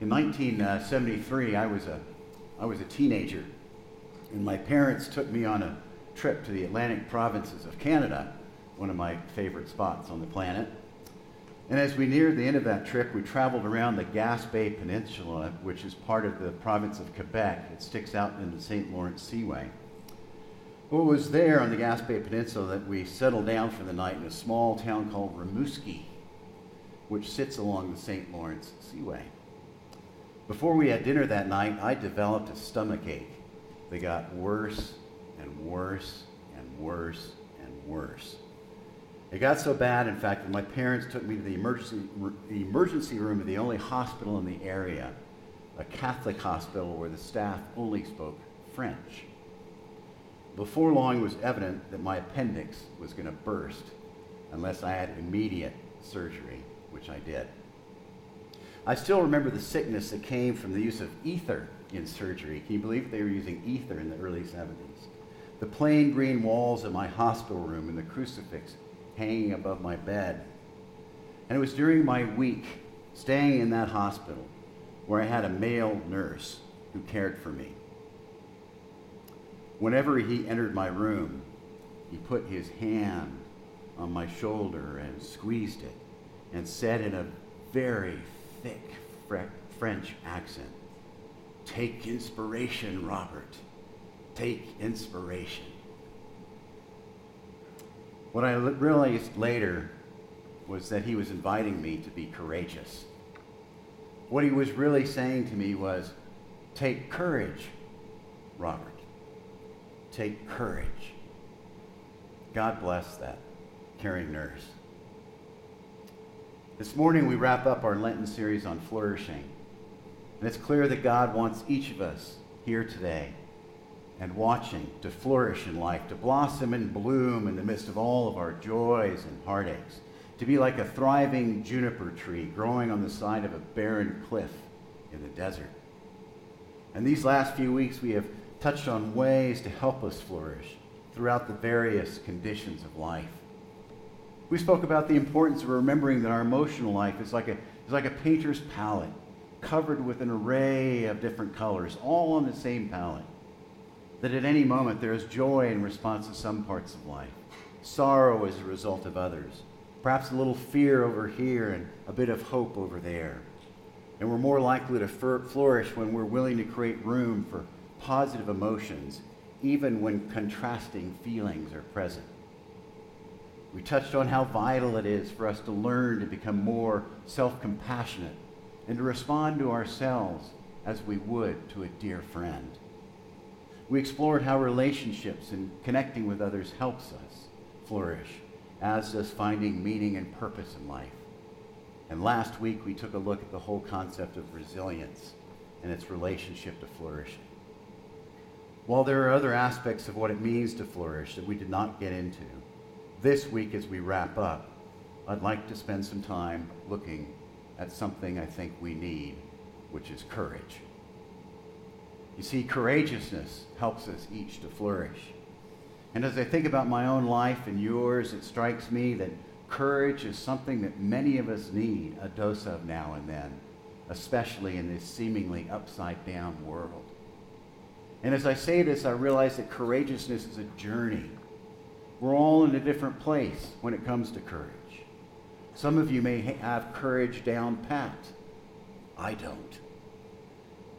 In 1973, I was a, I was a teenager, and my parents took me on a trip to the Atlantic provinces of Canada, one of my favorite spots on the planet. And as we neared the end of that trip, we traveled around the Gaspé Peninsula, which is part of the province of Quebec. It sticks out into the St. Lawrence Seaway. Well, it was there on the Gaspé Peninsula that we settled down for the night in a small town called Rimouski, which sits along the St. Lawrence Seaway. Before we had dinner that night, I developed a stomach ache that got worse and worse and worse and worse. It got so bad, in fact, that my parents took me to the emergency, the emergency room of the only hospital in the area, a Catholic hospital where the staff only spoke French. Before long, it was evident that my appendix was going to burst unless I had immediate surgery, which I did. I still remember the sickness that came from the use of ether in surgery. Can you believe they were using ether in the early 70s? The plain green walls of my hospital room and the crucifix hanging above my bed. And it was during my week staying in that hospital where I had a male nurse who cared for me. Whenever he entered my room, he put his hand on my shoulder and squeezed it and said in a very thick French accent, Take inspiration, Robert. Take inspiration. What I realized later was that he was inviting me to be courageous. What he was really saying to me was, Take courage, Robert. Take courage. God bless that caring nurse. This morning we wrap up our Lenten series on flourishing. And it's clear that God wants each of us here today and watching to flourish in life, to blossom and bloom in the midst of all of our joys and heartaches, to be like a thriving juniper tree growing on the side of a barren cliff in the desert. And these last few weeks, we have touched on ways to help us flourish throughout the various conditions of life. We spoke about the importance of remembering that our emotional life is like a, is like a painter's palette, covered with an array of different colors, all on the same palette that at any moment there is joy in response to some parts of life, sorrow as a result of others, perhaps a little fear over here and a bit of hope over there. And we're more likely to flourish when we're willing to create room for positive emotions, even when contrasting feelings are present. We touched on how vital it is for us to learn to become more self compassionate and to respond to ourselves as we would to a dear friend. We explored how relationships and connecting with others helps us flourish, as does finding meaning and purpose in life. And last week, we took a look at the whole concept of resilience and its relationship to flourishing. While there are other aspects of what it means to flourish that we did not get into, this week as we wrap up, I'd like to spend some time looking at something I think we need, which is courage. You see, courageousness helps us each to flourish. And as I think about my own life and yours, it strikes me that courage is something that many of us need a dose of now and then, especially in this seemingly upside down world. And as I say this, I realize that courageousness is a journey. We're all in a different place when it comes to courage. Some of you may have courage down pat. I don't.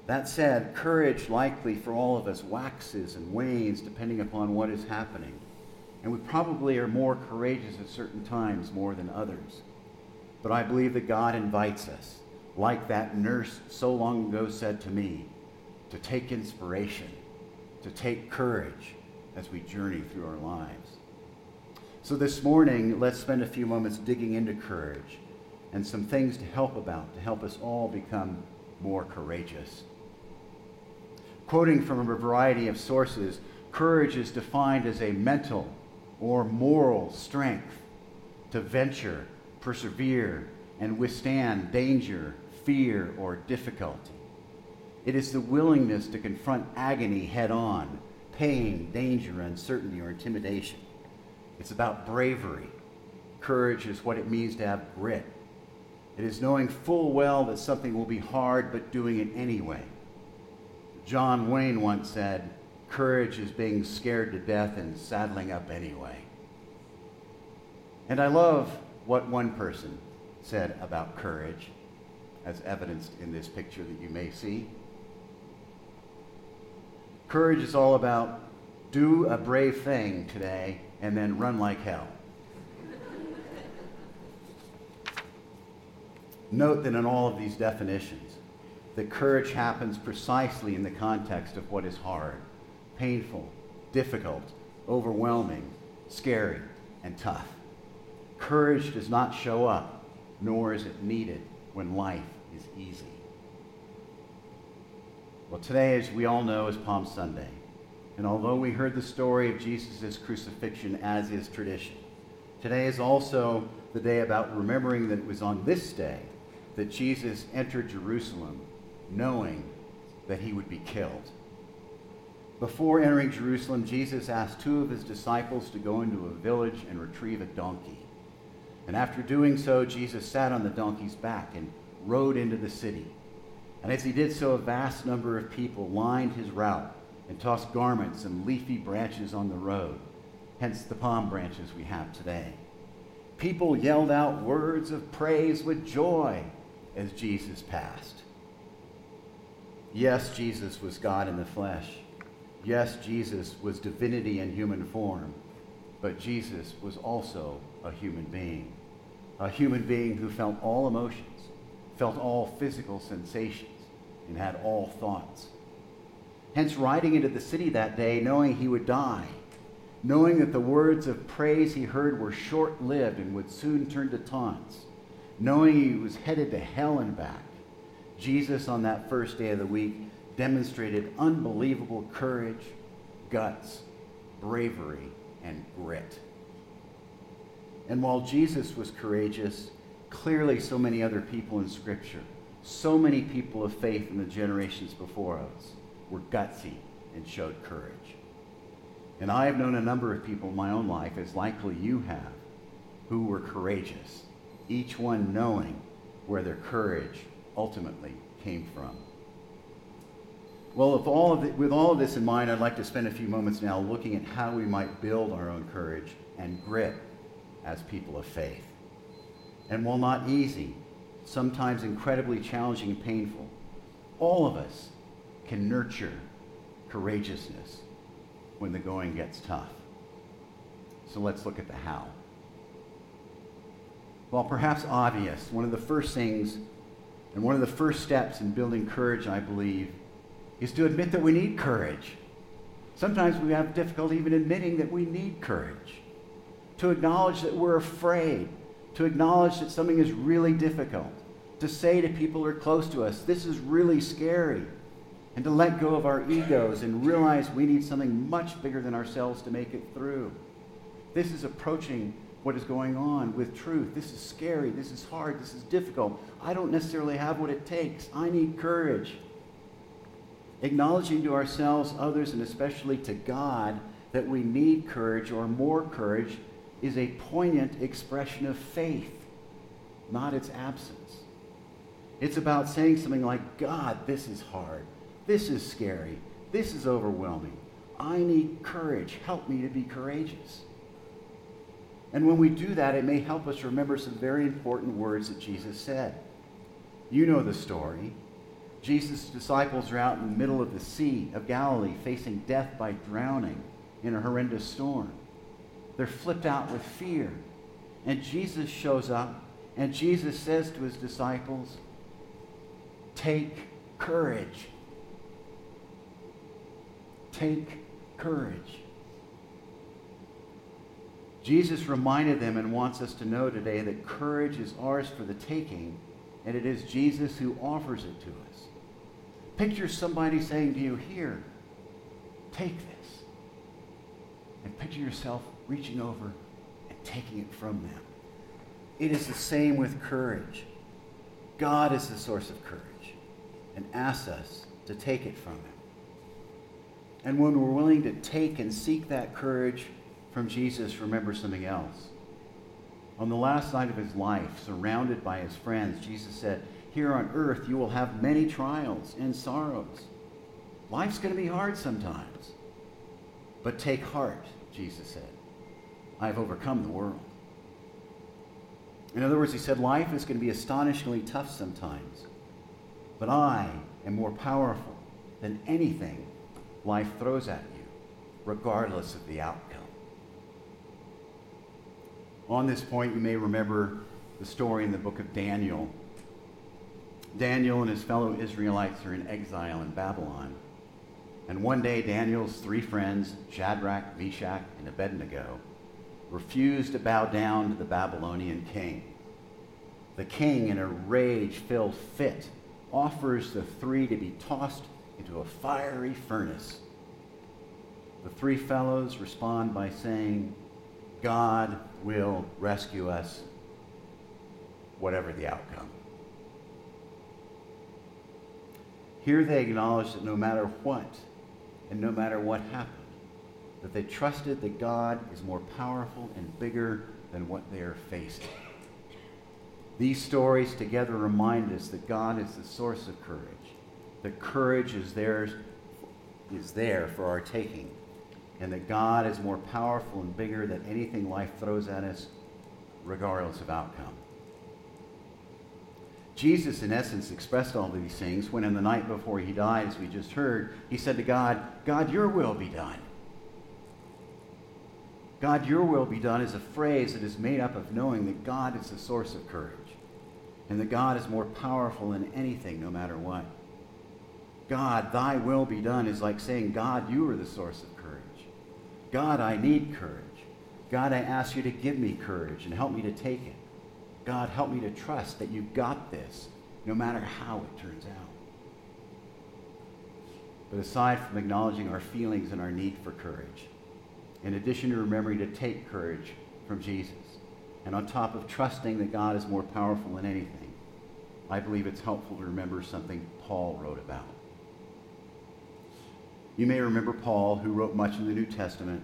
That said, courage likely for all of us waxes and wanes depending upon what is happening. And we probably are more courageous at certain times more than others. But I believe that God invites us, like that nurse so long ago said to me, to take inspiration, to take courage as we journey through our lives. So this morning, let's spend a few moments digging into courage and some things to help about, to help us all become more courageous. Quoting from a variety of sources, courage is defined as a mental or moral strength to venture, persevere, and withstand danger, fear, or difficulty. It is the willingness to confront agony head on, pain, danger, uncertainty, or intimidation. It's about bravery. Courage is what it means to have grit. It is knowing full well that something will be hard, but doing it anyway. John Wayne once said, Courage is being scared to death and saddling up anyway. And I love what one person said about courage, as evidenced in this picture that you may see. Courage is all about do a brave thing today and then run like hell. Note that in all of these definitions, the courage happens precisely in the context of what is hard, painful, difficult, overwhelming, scary, and tough. Courage does not show up, nor is it needed when life is easy. Well, today, as we all know, is Palm Sunday. And although we heard the story of Jesus' crucifixion as is tradition, today is also the day about remembering that it was on this day that Jesus entered Jerusalem knowing that he would be killed. Before entering Jerusalem, Jesus asked two of his disciples to go into a village and retrieve a donkey. And after doing so, Jesus sat on the donkey's back and rode into the city. And as he did so, a vast number of people lined his route and tossed garments and leafy branches on the road, hence the palm branches we have today. People yelled out words of praise with joy as Jesus passed. Yes, Jesus was God in the flesh. Yes, Jesus was divinity in human form. But Jesus was also a human being, a human being who felt all emotions, felt all physical sensations, and had all thoughts. Hence, riding into the city that day, knowing he would die, knowing that the words of praise he heard were short lived and would soon turn to taunts, knowing he was headed to hell and back, Jesus, on that first day of the week, demonstrated unbelievable courage, guts, bravery, and grit. And while Jesus was courageous, clearly so many other people in Scripture, so many people of faith in the generations before us, were gutsy and showed courage. And I have known a number of people in my own life, as likely you have, who were courageous, each one knowing where their courage ultimately came from. Well, all, of the, with all of this in mind, I'd like to spend a few moments now looking at how we might build our own courage and grit as people of faith. And while not easy, sometimes incredibly challenging and painful, all of us can nurture courageousness when the going gets tough. So let's look at the how. Well, perhaps obvious, one of the first things and one of the first steps in building courage, I believe, is to admit that we need courage. Sometimes we have difficulty even admitting that we need courage. To acknowledge that we're afraid. To acknowledge that something is really difficult. To say to people who are close to us, this is really scary. And to let go of our egos and realize we need something much bigger than ourselves to make it through. This is approaching what is going on with truth. This is scary. This is hard. This is difficult. I don't necessarily have what it takes. I need courage. Acknowledging to ourselves, others, and especially to God that we need courage or more courage is a poignant expression of faith, not its absence. It's about saying something like, God, this is hard. This is scary. This is overwhelming. I need courage. Help me to be courageous. And when we do that, it may help us remember some very important words that Jesus said. You know the story. Jesus' disciples are out in the middle of the Sea of Galilee facing death by drowning in a horrendous storm. They're flipped out with fear. And Jesus shows up and Jesus says to his disciples, Take courage. Take courage. Jesus reminded them and wants us to know today that courage is ours for the taking, and it is Jesus who offers it to us. Picture somebody saying to you, Here, take this. And picture yourself reaching over and taking it from them. It is the same with courage. God is the source of courage and asks us to take it from Him. And when we're willing to take and seek that courage, from Jesus, remember something else. On the last night of his life, surrounded by his friends, Jesus said, Here on earth you will have many trials and sorrows. Life's going to be hard sometimes. But take heart, Jesus said. I have overcome the world. In other words, he said, life is going to be astonishingly tough sometimes. But I am more powerful than anything life throws at you, regardless of the outcome. On this point, you may remember the story in the book of Daniel. Daniel and his fellow Israelites are in exile in Babylon. And one day, Daniel's three friends, Shadrach, Meshach, and Abednego, refused to bow down to the Babylonian king. The king, in a rage filled fit, offers the three to be tossed into a fiery furnace. The three fellows respond by saying, God will rescue us, whatever the outcome. Here they acknowledge that no matter what, and no matter what happened, that they trusted that God is more powerful and bigger than what they are facing. These stories together remind us that God is the source of courage, that courage is, theirs, is there for our taking, and that God is more powerful and bigger than anything life throws at us, regardless of outcome. Jesus, in essence, expressed all these things when, in the night before he died, as we just heard, he said to God, God, your will be done. God, your will be done is a phrase that is made up of knowing that God is the source of courage and that God is more powerful than anything, no matter what. God, thy will be done is like saying, God, you are the source of courage. God, I need courage. God, I ask you to give me courage and help me to take it. God, help me to trust that you got this, no matter how it turns out. But aside from acknowledging our feelings and our need for courage, in addition to remembering to take courage from Jesus, and on top of trusting that God is more powerful than anything, I believe it's helpful to remember something Paul wrote about. You may remember Paul, who wrote much in the New Testament,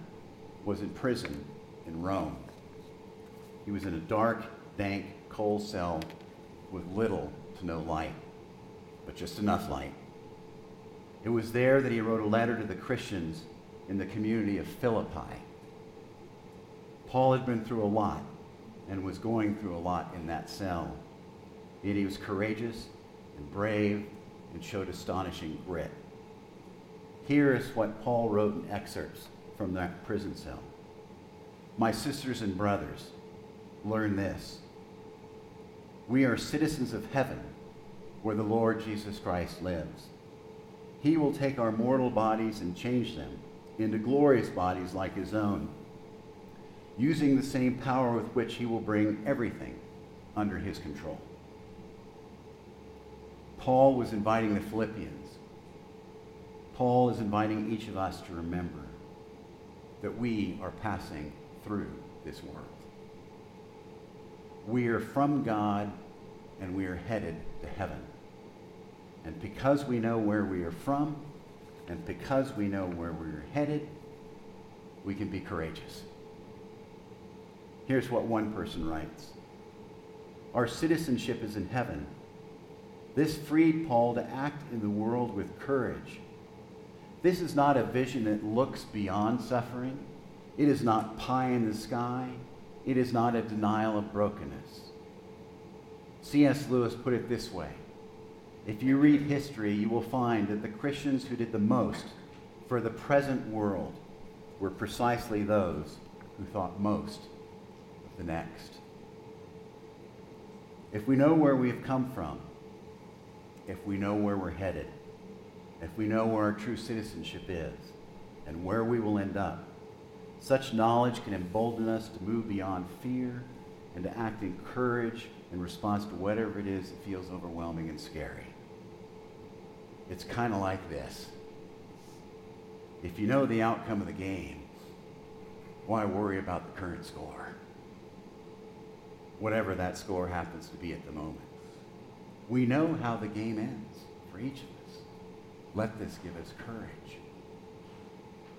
was in prison in Rome. He was in a dark, dank, coal cell with little to no light, but just enough light. It was there that he wrote a letter to the Christians in the community of Philippi. Paul had been through a lot and was going through a lot in that cell. Yet he was courageous and brave and showed astonishing grit. Here is what Paul wrote in excerpts from that prison cell My sisters and brothers, learn this. We are citizens of heaven, where the Lord Jesus Christ lives. He will take our mortal bodies and change them into glorious bodies like his own using the same power with which he will bring everything under his control. Paul was inviting the Philippians. Paul is inviting each of us to remember that we are passing through this world. We are from God and we are headed to heaven. And because we know where we are from and because we know where we're headed, we can be courageous. Here's what one person writes Our citizenship is in heaven. This freed Paul to act in the world with courage. This is not a vision that looks beyond suffering. It is not pie in the sky. It is not a denial of brokenness. C.S. Lewis put it this way If you read history, you will find that the Christians who did the most for the present world were precisely those who thought most of the next. If we know where we've come from, if we know where we're headed, if we know where our true citizenship is, and where we will end up, such knowledge can embolden us to move beyond fear and to act in courage in response to whatever it is that feels overwhelming and scary. It's kind of like this. If you know the outcome of the game, why worry about the current score? whatever that score happens to be at the moment. We know how the game ends for each of us. Let this give us courage.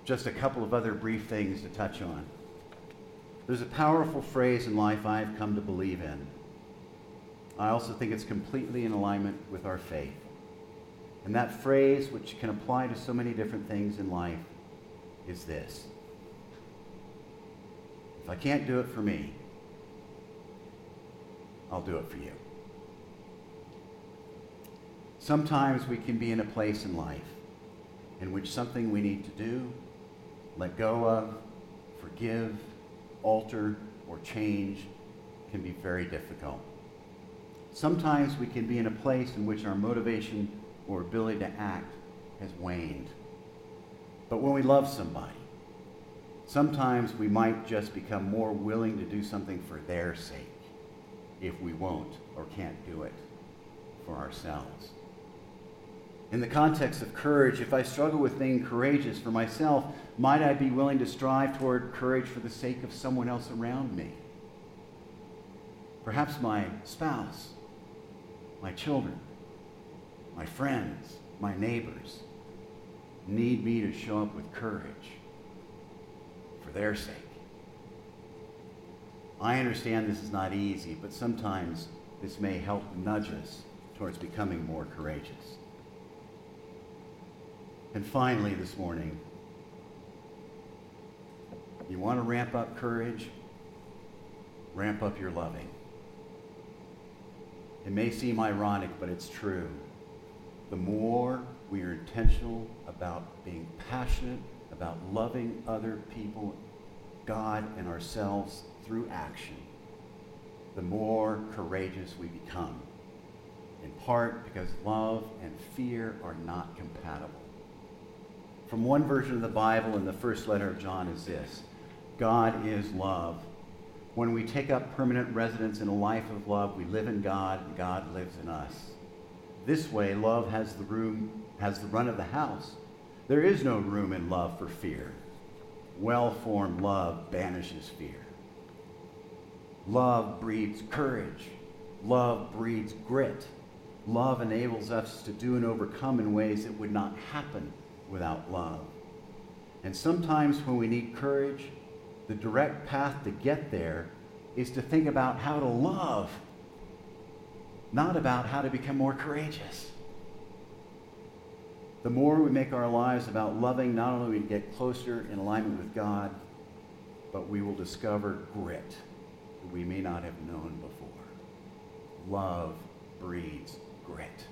Just a couple of other brief things to touch on. There's a powerful phrase in life I've come to believe in. I also think it's completely in alignment with our faith. And that phrase, which can apply to so many different things in life, is this If I can't do it for me, I'll do it for you. Sometimes we can be in a place in life in which something we need to do, let go of, forgive, alter, or change can be very difficult. Sometimes we can be in a place in which our motivation or ability to act has waned. But when we love somebody, sometimes we might just become more willing to do something for their sake if we won't or can't do it for ourselves. In the context of courage, if I struggle with being courageous for myself, might I be willing to strive toward courage for the sake of someone else around me? Perhaps my spouse, my children, my friends, my neighbors need me to show up with courage for their sake. I understand this is not easy, but sometimes this may help nudge us towards becoming more courageous. And finally, this morning, you want to ramp up courage? Ramp up your loving. It may seem ironic, but it's true. The more we are intentional about being passionate about loving other people, God, and ourselves through action, the more courageous we become. In part because love and fear are not compatible from one version of the Bible in the first letter of John is this God is love. When we take up permanent residence in a life of love, we live in God and God lives in us. This way, love has the room, has the run of the house. There is no room in love for fear. Well formed love banishes fear. Love breeds courage. Love breeds grit. Love enables us to do and overcome in ways that would not happen without love. And sometimes when we need courage, the direct path to get there is to think about how to love, not about how to become more courageous. The more we make our lives about loving, not only we get closer in alignment with God, but we will discover grit that we may not have known before. Love breeds grit.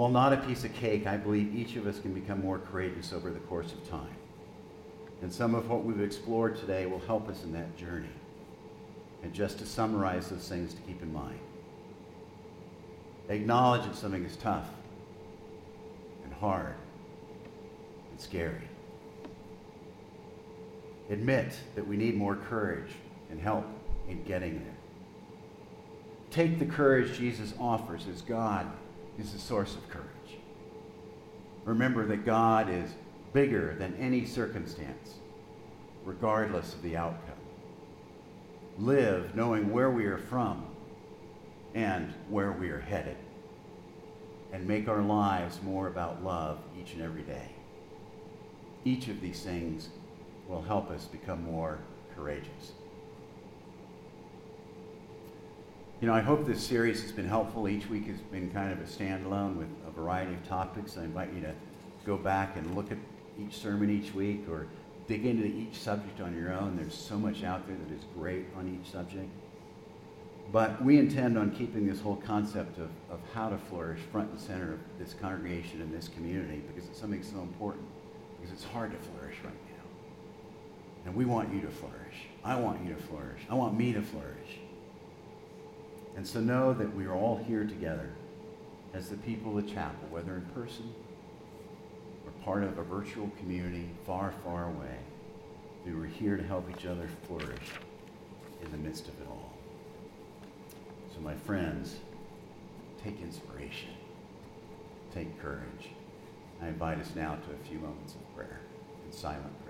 While not a piece of cake, I believe each of us can become more courageous over the course of time. And some of what we've explored today will help us in that journey. And just to summarize those things to keep in mind acknowledge that something is tough and hard and scary. Admit that we need more courage and help in getting there. Take the courage Jesus offers as God is the source of courage. Remember that God is bigger than any circumstance, regardless of the outcome. Live knowing where we are from and where we are headed. And make our lives more about love each and every day. Each of these things will help us become more courageous. You know, I hope this series has been helpful. Each week has been kind of a standalone with a variety of topics. I invite you to go back and look at each sermon each week or dig into each subject on your own. There's so much out there that is great on each subject. But we intend on keeping this whole concept of, of how to flourish front and center of this congregation and this community because it's something so important. Because it's hard to flourish right now. And we want you to flourish. I want you to flourish. I want me to flourish. And so know that we are all here together as the people of the chapel, whether in person or part of a virtual community far, far away. We were here to help each other flourish in the midst of it all. So, my friends, take inspiration, take courage. I invite us now to a few moments of prayer and silent prayer.